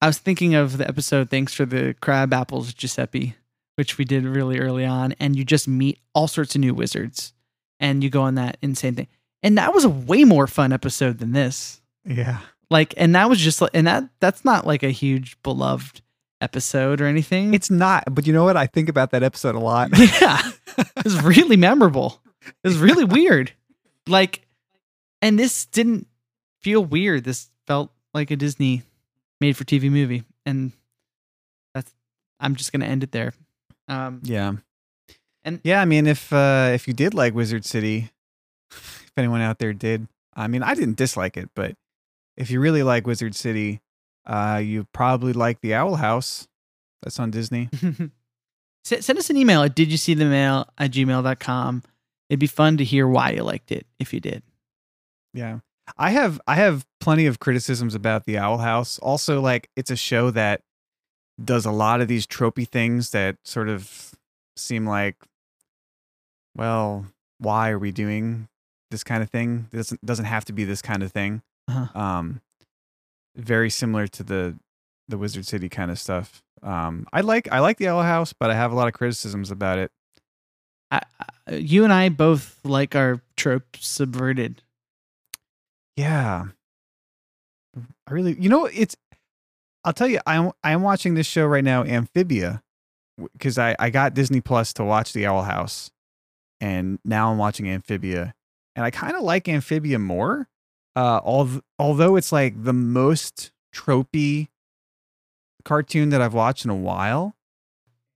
i was thinking of the episode thanks for the crab apples giuseppe which we did really early on and you just meet all sorts of new wizards and you go on that insane thing. And that was a way more fun episode than this. Yeah. like and that was just like and that that's not like a huge beloved episode or anything. It's not, but you know what? I think about that episode a lot. yeah. It's really memorable. It's really weird. Like and this didn't feel weird. This felt like a disney made for tv movie and that's i'm just gonna end it there um yeah. And- yeah, I mean if uh if you did like Wizard City, if anyone out there did, I mean I didn't dislike it, but if you really like Wizard City, uh you probably like the Owl House. That's on Disney. send, send us an email at did you see the mail at gmail.com it'd be fun to hear why you liked it if you did Yeah. I have I have plenty of criticisms about the Owl House. Also, like it's a show that does a lot of these tropey things that sort of seem like, well, why are we doing this kind of thing? It doesn't doesn't have to be this kind of thing. Uh-huh. Um, very similar to the the Wizard City kind of stuff. Um, I like I like the Owl House, but I have a lot of criticisms about it. I, you and i both like our trope subverted Yeah. I really, you know, it's, I'll tell you, I'm, I'm watching this show right now, Amphibia, because I, I got Disney Plus to watch The Owl House. And now I'm watching Amphibia. And I kind of like Amphibia more. Uh, al- although it's like the most tropey cartoon that I've watched in a while.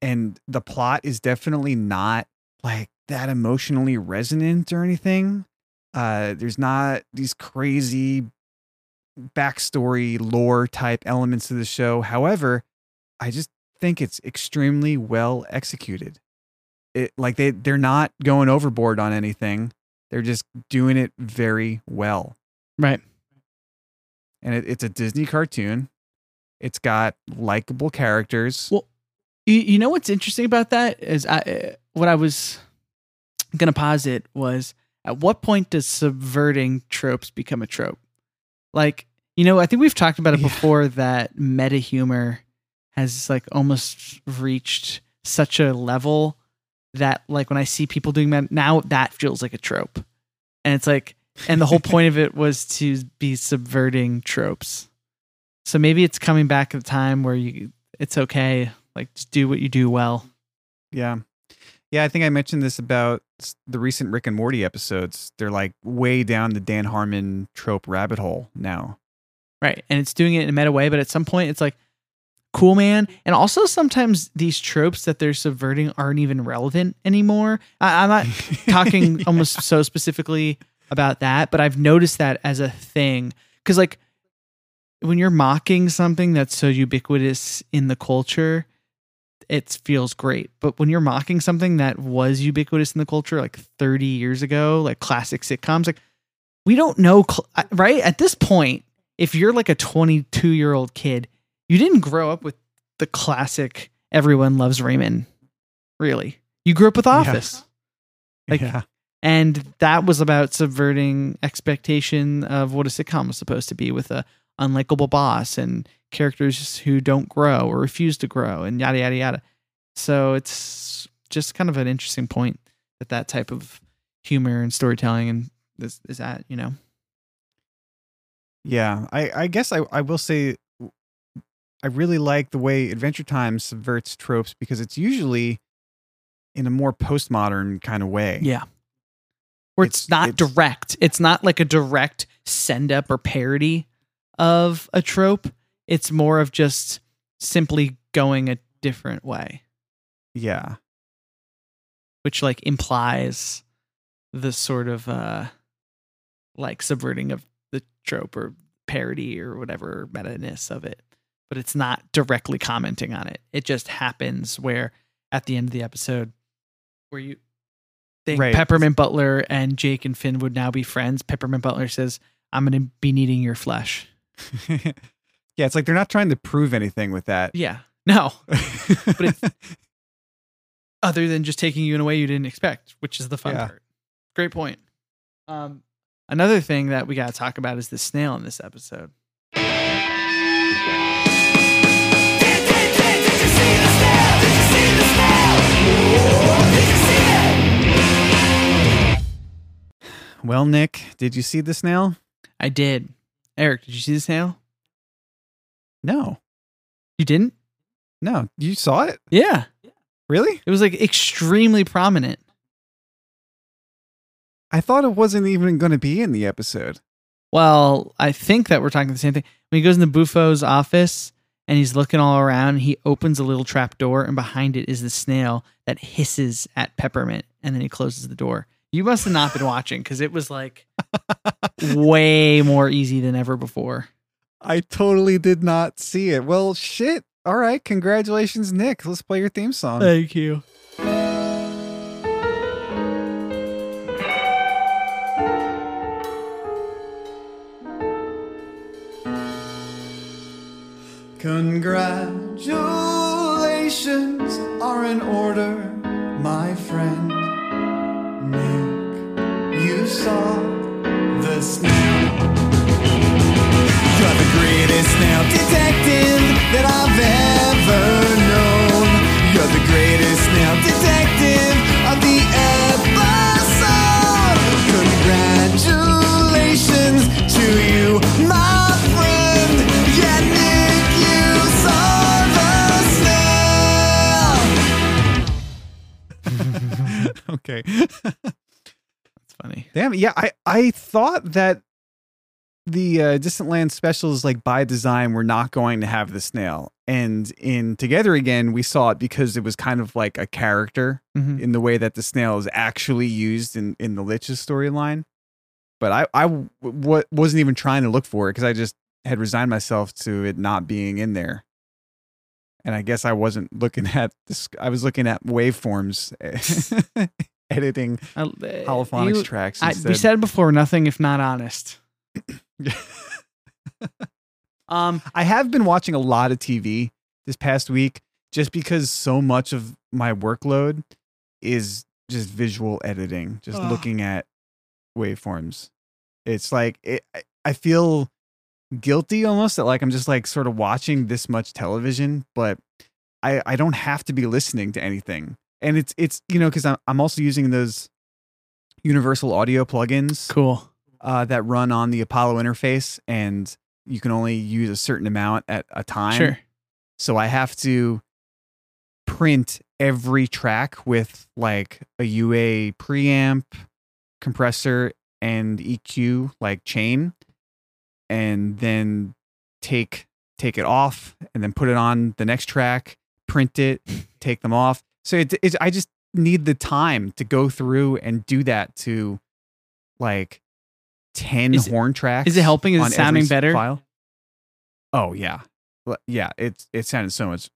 And the plot is definitely not like that emotionally resonant or anything. Uh, there's not these crazy backstory lore type elements to the show. However, I just think it's extremely well executed. It like they they're not going overboard on anything. They're just doing it very well. right And it, it's a Disney cartoon. It's got likable characters. Well, You, you know what's interesting about that is I uh, what I was gonna posit was at what point does subverting tropes become a trope? Like you know, I think we've talked about it Yeah. before that meta humor has like almost reached such a level that like when I see people doing that now, that feels like a trope, and it's like, and the whole point of it was to be subverting tropes. So maybe it's coming back at a time where you it's okay like just do what you do well Yeah. Yeah, I think I mentioned this about the recent Rick and Morty episodes. They're like way down the Dan Harmon trope rabbit hole now. right and it's doing it in a meta way but at some point it's like cool man and also sometimes these tropes that they're subverting aren't even relevant anymore I, i'm not talking almost so specifically about that, but I've noticed that as a thing because like when you're mocking something that's so ubiquitous in the culture, it feels great. But when you're mocking something that was ubiquitous in the culture like 30 years ago, like classic sitcoms, like we don't know, right? At this point, if you're like a 22 year old kid, you didn't grow up with the classic everyone loves Raymond, really. You grew up with Office. Like- yeah. And that was about subverting expectation of what a sitcom was supposed to be with a unlikable boss and characters who don't grow or refuse to grow and yada yada yada. So it's just kind of an interesting point that that type of humor and storytelling and this is at you know Yeah, I, I guess I, I will say I really like the way Adventure Time subverts tropes because it's usually in a more postmodern kind of way. yeah where it's, It's- not it's- direct. It's not like a direct send up or parody of a trope. It's more of just simply going a different way. Yeah. which like implies the sort of uh like subverting of the trope or parody or whatever meta-ness of it but it's not directly commenting on it it just happens where at the end of the episode where you think Right. peppermint butler and jake and finn would now be friends peppermint butler says i'm gonna be needing your flesh yeah, it's like they're not trying to prove anything with that. yeah no but it's- other than just taking you in a way you didn't expect, which is the fun Yeah. part. Great point. Um, another thing that we got to talk about is the snail in this episode. well, Nick, did you see the snail? I did. Eric, did you see the snail? No. You didn't? No. You saw it? Yeah. Really? It was like extremely prominent. I thought it wasn't even going to be in the episode. Well, I think that we're talking the same thing. When he goes into Bufo's office and he's looking all around, he opens a little trap door, and behind it is the snail that hisses at Peppermint, and then he closes the door. You must have not been watching because it was like way more easy than ever before. I totally did not see it. Well, shit. All right. Congratulations, Nick. Let's play your theme song. Thank you. Congratulations are in order, my friend. Nick, you saw the snail. Greatest snail detective that I've ever known. You're the greatest snail detective of the episode. Congratulations to you, my friend. Yeah, Nick, you saw the snail. okay. That's funny. Damn. Yeah. I, I thought that the uh, Distant Land specials, like by design, were not going to have the snail. And in Together Again, we saw it because it was kind of like a character Mhm. in the way that the snail is actually used in, in the Lich's storyline. But I, I w- w- wasn't even trying to look for it because I just had resigned myself to it not being in there. And I guess I wasn't looking at this. I was looking at waveforms, editing I- holophonics you- tracks. I, Instead. we said before, nothing if not honest. Um, I have been watching a lot of TV this past week just because so much of my workload is just visual editing, just Ugh. looking at waveforms. It's like it, I- I feel guilty almost that like I'm just like sort of watching this much television, but I I don't have to be listening to anything. And it's it's you know because I'm I'm also using those universal audio plugins cool. Uh, that run on the Apollo interface, and you can only use a certain amount at a time. Sure. So I have to print every track with like a UA preamp, compressor, and EQ like chain, and then take take it off, and then put it on the next track, print it, take them off. So it, it I just need the time to go through and do that to like ten Is horn tracks. is it helping? Is it sounding better? File. Oh yeah, yeah. It it sounded so much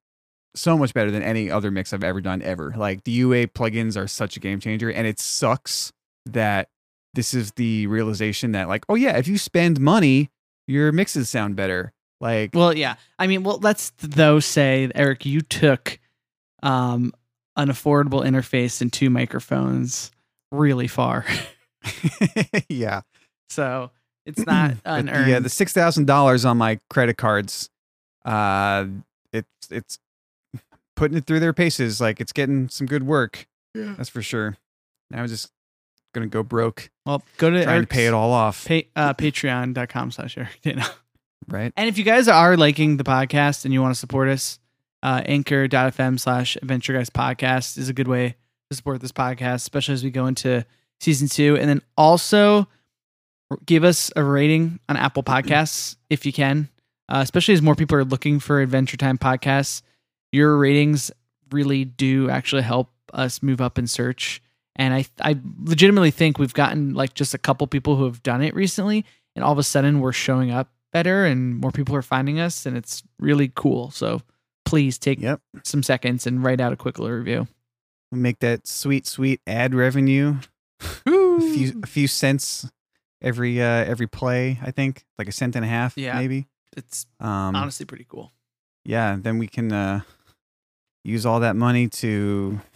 so much better than any other mix I've ever done ever. Like the UA plugins are such a game changer, and it sucks that this is the realization that like oh yeah, if you spend money, your mixes sound better. Like Well, yeah. I mean, well, let's though say, Eric, you took um, an affordable interface and two microphones really far. yeah. So it's not But the, unearned. uh, the six thousand dollars on my credit cards, uh, it's it's putting it through their paces. Like it's getting some good work. Yeah. That's for sure. Now I'm just gonna go broke well, go to trying to pay it all off. Pay, uh, Patreon.com slash Eric. Dana. Right? And if you guys are liking the podcast and you want to support us, uh, anchor.fm slash adventure guys podcast is a good way to support this podcast, especially as we go into season two. And then also give us a rating on Apple Podcasts if you can, uh, especially as more people are looking for Adventure Time podcasts. Your ratings really do actually help us move up in search. And I, I legitimately think we've gotten like just a couple people who have done it recently, and all of a sudden we're showing up better and more people are finding us, and it's really cool. So please take Yep. some seconds and write out a quick little review. Make that sweet, sweet ad revenue. a few a few cents every uh every play, I think. Like a cent and a half, Yeah. maybe. It's Um honestly pretty cool. yeah, then we can uh use all that money to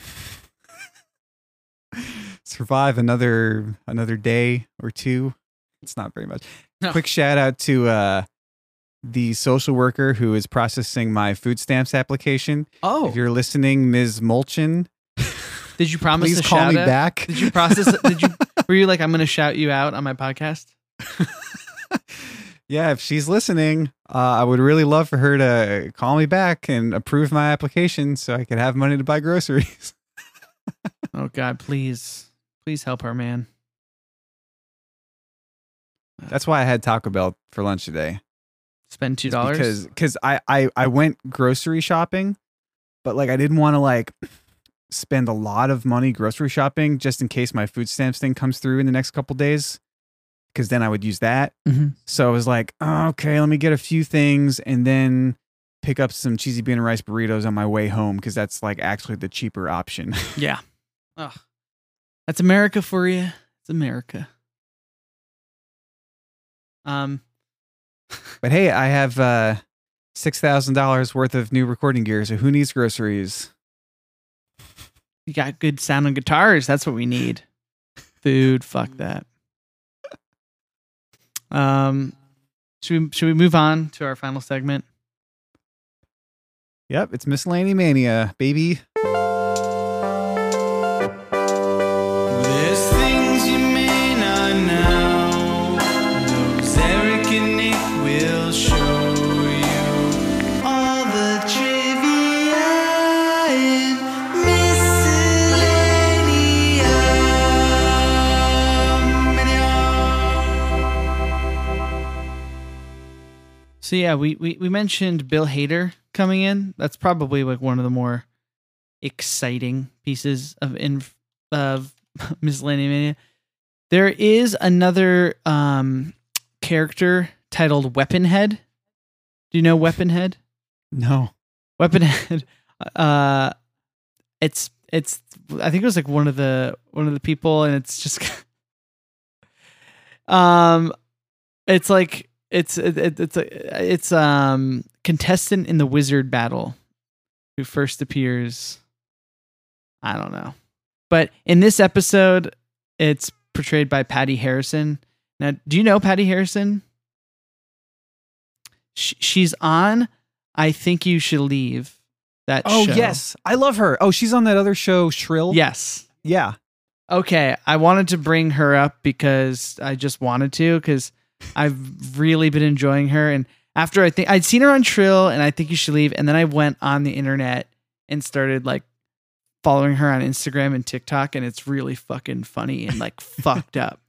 survive another another day or two. It's not very much. No. Quick shout out to uh the social worker who is processing my food stamps application. Oh, If you're listening, Ms. Mulchin, did you promise please to call shout me out? back. Did you process? did you? Were you like, I'm going to shout you out on my podcast? yeah, if she's listening, uh, I would really love for her to call me back and approve my application so I could have money to buy groceries. Oh God, please, please help her, man. That's why I had Taco Bell for lunch today. Spend $2? because because I, I I went grocery shopping, but like I didn't want to like spend a lot of money grocery shopping just in case my food stamps thing comes through in the next couple days, because then I would use that. Mhm. So I was like, oh, okay, let me get a few things and then pick up some cheesy bean and rice burritos on my way home because that's like actually the cheaper option. Yeah. Ugh. That's America for you. It's America. Um. but hey, I have uh six thousand dollars worth of new recording gear, so who needs groceries? You got good sound sounding guitars. That's what we need. Food, fuck that. Um, should we should we move on to our final segment? Yep, it's miscellany mania, baby. So yeah, we, we we mentioned Bill Hader coming in. That's probably like one of the more exciting pieces of in of Miscellaneous Mania. There is another um character titled Weaponhead. Do you know Weaponhead? No. Weaponhead. Uh, it's it's. I think it was like one of the one of the people, and it's just. um, it's like it's it, it- it's a it's um contestant in the wizard battle, who first appears. I don't know, but in this episode, it's portrayed by Patty Harrison. Now, do you know Patty Harrison? Sh- she's on I think you should leave that Oh show. yes, I love her. Oh, she's on that other show, Shrill. Yes. yeah. Okay. I wanted to bring her up because I just wanted to because I've really been enjoying her. And after I think I'd seen her on Shrill and I think you should leave. And then I went on the internet and started like following her on Instagram and TikTok. And it's really fucking funny and like fucked up.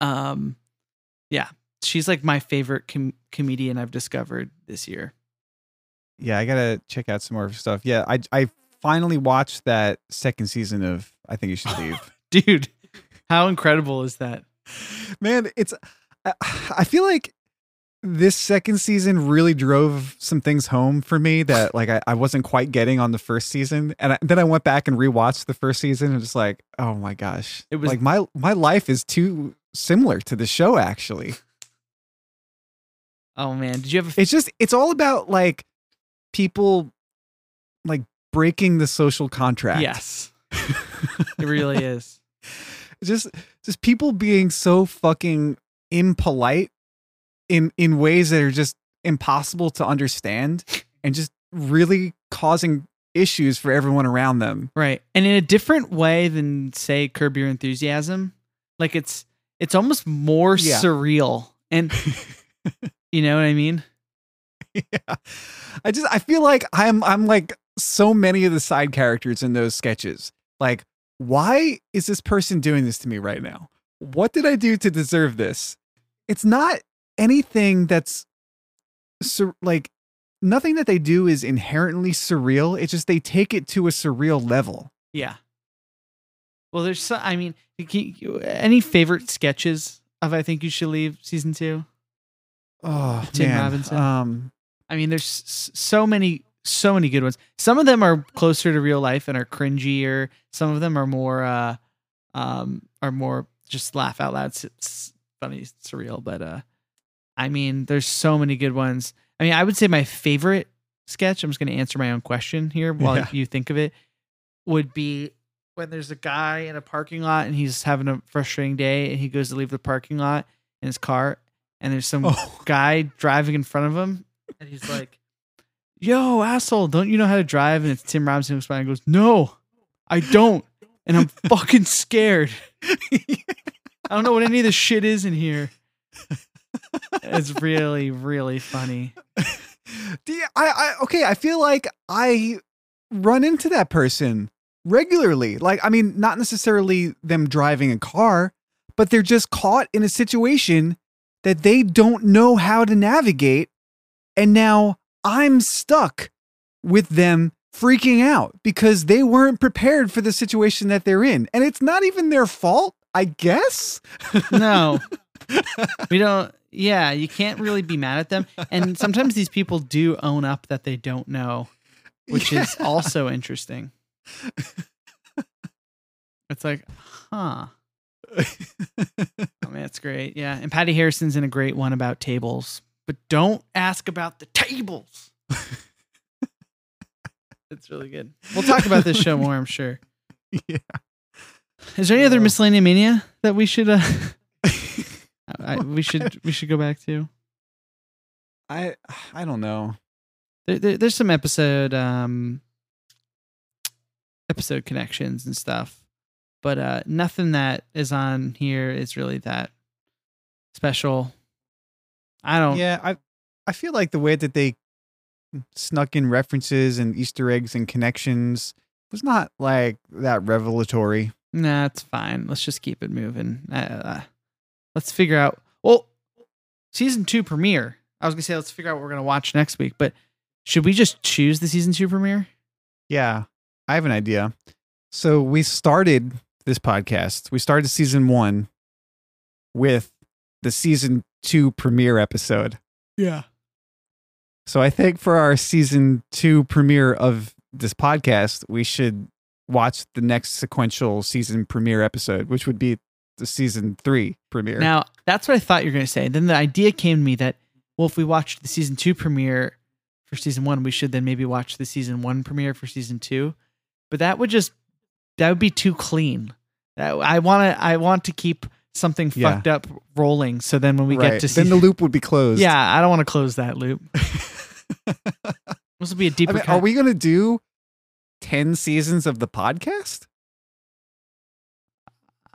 Um, yeah. She's like my favorite com- comedian I've discovered this year. Yeah, I gotta check out some more stuff. Yeah, I I finally watched that second season of I think you should leave. Dude, how incredible is that? Man, it's I, feel like this second season really drove some things home for me that like I, I wasn't quite getting on the first season. And I, then I went back and rewatched the first season and just like, oh my gosh. It was- like my my life is too similar to the show actually. Oh man, did you have a It's just it's all about like people like breaking the social contract. Yes. it really is. just just people being so fucking impolite in in ways that are just impossible to understand and just really causing issues for everyone around them. Right. And in a different way than say Curb Your Enthusiasm. Like it's it's almost more Yeah. surreal. And you know what I mean? yeah. I just I feel like I'm I'm like so many of the side characters in those sketches. Like why is this person doing this to me right now? What did I do to deserve this? It's not anything that's sur- like nothing that they do is inherently surreal. It's just they take it to a surreal level. Yeah. Well, there's so, I mean, can- you- any favorite sketches of I think you should leave season 2? Oh, Tim man. Robinson. Um I mean, there's s- so many, so many good ones. Some of them are closer to real life and are cringier. Some of them are more, uh, um, are more just laugh out loud. It's, it's funny, surreal. But uh, I mean, there's so many good ones. I mean, I would say my favorite sketch. I'm just going to answer my own question here while Yeah. you think of it. Would be when there's a guy in a parking lot and he's having a frustrating day and he goes to leave the parking lot in his car and there's some oh guy driving in front of him, and he's like, "Yo, asshole, don't you know how to drive?" And it's Tim Robinson who's and goes, "No, I don't, and I'm fucking scared. I don't know what any of this shit is in here." It's really, really funny. Do you- I, I okay, I feel like I run into that person regularly. Like, I mean, not necessarily them driving a car, but they're just caught in a situation that they don't know how to navigate. And now I'm stuck with them freaking out because they weren't prepared for the situation that they're in. And it's not even their fault, I guess. No, we don't. Yeah, you can't really be mad at them. And sometimes these people do own up that they don't know, which is also interesting. It's like, huh. Oh man, it's great. Yeah. And Patty Harrison's in a great one about tables, but don't ask about the tables. it's really good. We'll talk about this show more, I'm sure. yeah. Is there any other miscellaneous mania that we should uh I, we should we should go back to? I I don't know. There, there, there's some episode um episode connections and stuff, but uh nothing that is on here is really that special. I don't. Yeah, I I feel like the way that they snuck in references and Easter eggs and connections was not like that revelatory. Nah, it's fine. Let's just keep it moving. Uh, let's figure out. Well, season two premiere. I was gonna say let's figure out what we're gonna watch next week, but should we just choose the season two premiere? Yeah, I have an idea. So we started this podcast. We started season one with the season two premiere episode. Yeah. So I think for our season two premiere of this podcast, we should watch the next sequential season premiere episode, which would be the season three premiere. Now that's what I thought you were gonna say. Then the idea came to me that well, if we watched the season two premiere for season one, we should then maybe watch the season one premiere for season two. But that would just that would be too clean. I want to I want to keep something Yeah. fucked up rolling. So then when we right. get to see, then the loop would be closed. Yeah, I don't want to close that loop. This will be a deeper. mean, are we going to do 10 seasons of the podcast?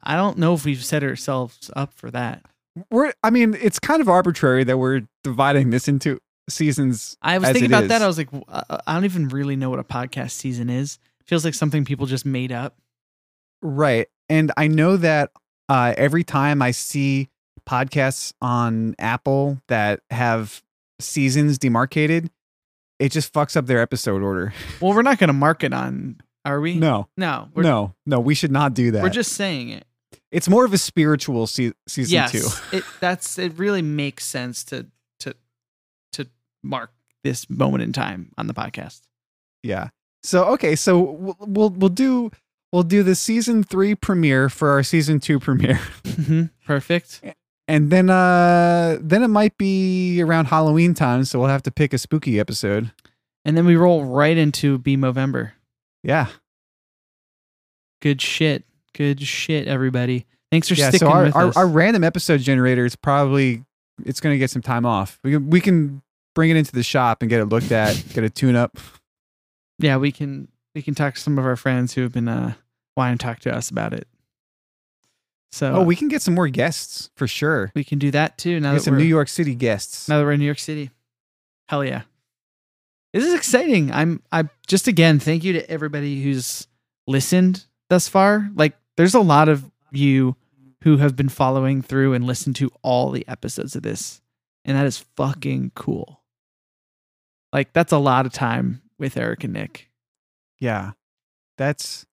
I don't know if we've set ourselves up for that. We're, I mean, it's kind of arbitrary that we're dividing this into seasons. I was as thinking it about that. I was like, uh, I don't even really know what a podcast season is. Feels like something people just made up. Right. And I know that uh, every time I see podcasts on Apple that have seasons demarcated, it just fucks up their episode order. Well, we're not going to mark it on, are we? No, no, no, no, we should not do that. we're just saying it. it's more of a spiritual se- season yes, two. it that's it. Really makes sense to to to mark this moment in time on the podcast. Yeah. So okay, so we'll we'll, we'll do we'll do the season three premiere for our season two premiere, hmm Perfect. and then uh then it might be around Halloween time, so we'll have to pick a spooky episode. And then we roll right into B Movember. Yeah. Good shit. Good shit, everybody. Thanks for yeah. sticking So our, with our, us. our random episode generator is probably it's going to get some time off. We can we can bring it into the shop and get it looked at, get a tune up. yeah, we can we can talk to some of our friends who have been uh wanting to talk to us about it. So Oh, we can get some more guests for sure. we can do that too. Now Get that some New York City guests. now that we're in New York City. Hell yeah. This is exciting. I'm I just again thank you to everybody who's listened thus far. Like there's a lot of you who have been following through and listened to all the episodes of this. And that is fucking cool. Like that's a lot of time with Eric and Nick. Yeah. That's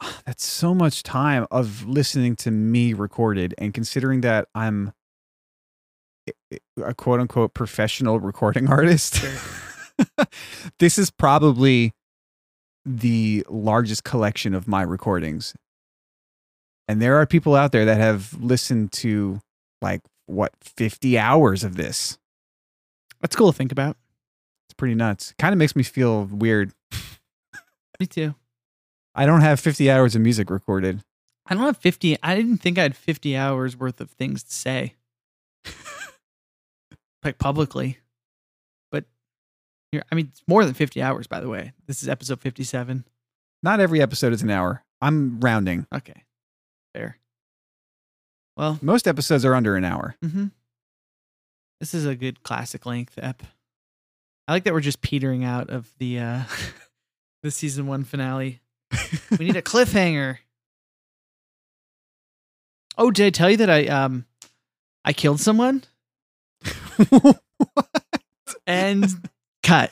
that's so much time of listening to me recorded and considering that I'm a quote unquote professional recording artist. this is probably the largest collection of my recordings. And there are people out there that have listened to like what 50 hours of this. That's cool to think about. It's pretty nuts. Kind of makes me feel weird. Me too. I don't have 50 hours of music recorded. I don't have 50. I didn't think I had 50 hours worth of things to say. like publicly. But here, I mean, it's more than 50 hours, by the way. This is episode 57. Not every episode is an hour. I'm rounding. Okay. Fair. Well, Most episodes are under an hour. hmm this is a good classic length ep. I like that we're just petering out of the uh the season one finale. We need a cliffhanger. Oh, did I tell you that I um I killed someone? And cut.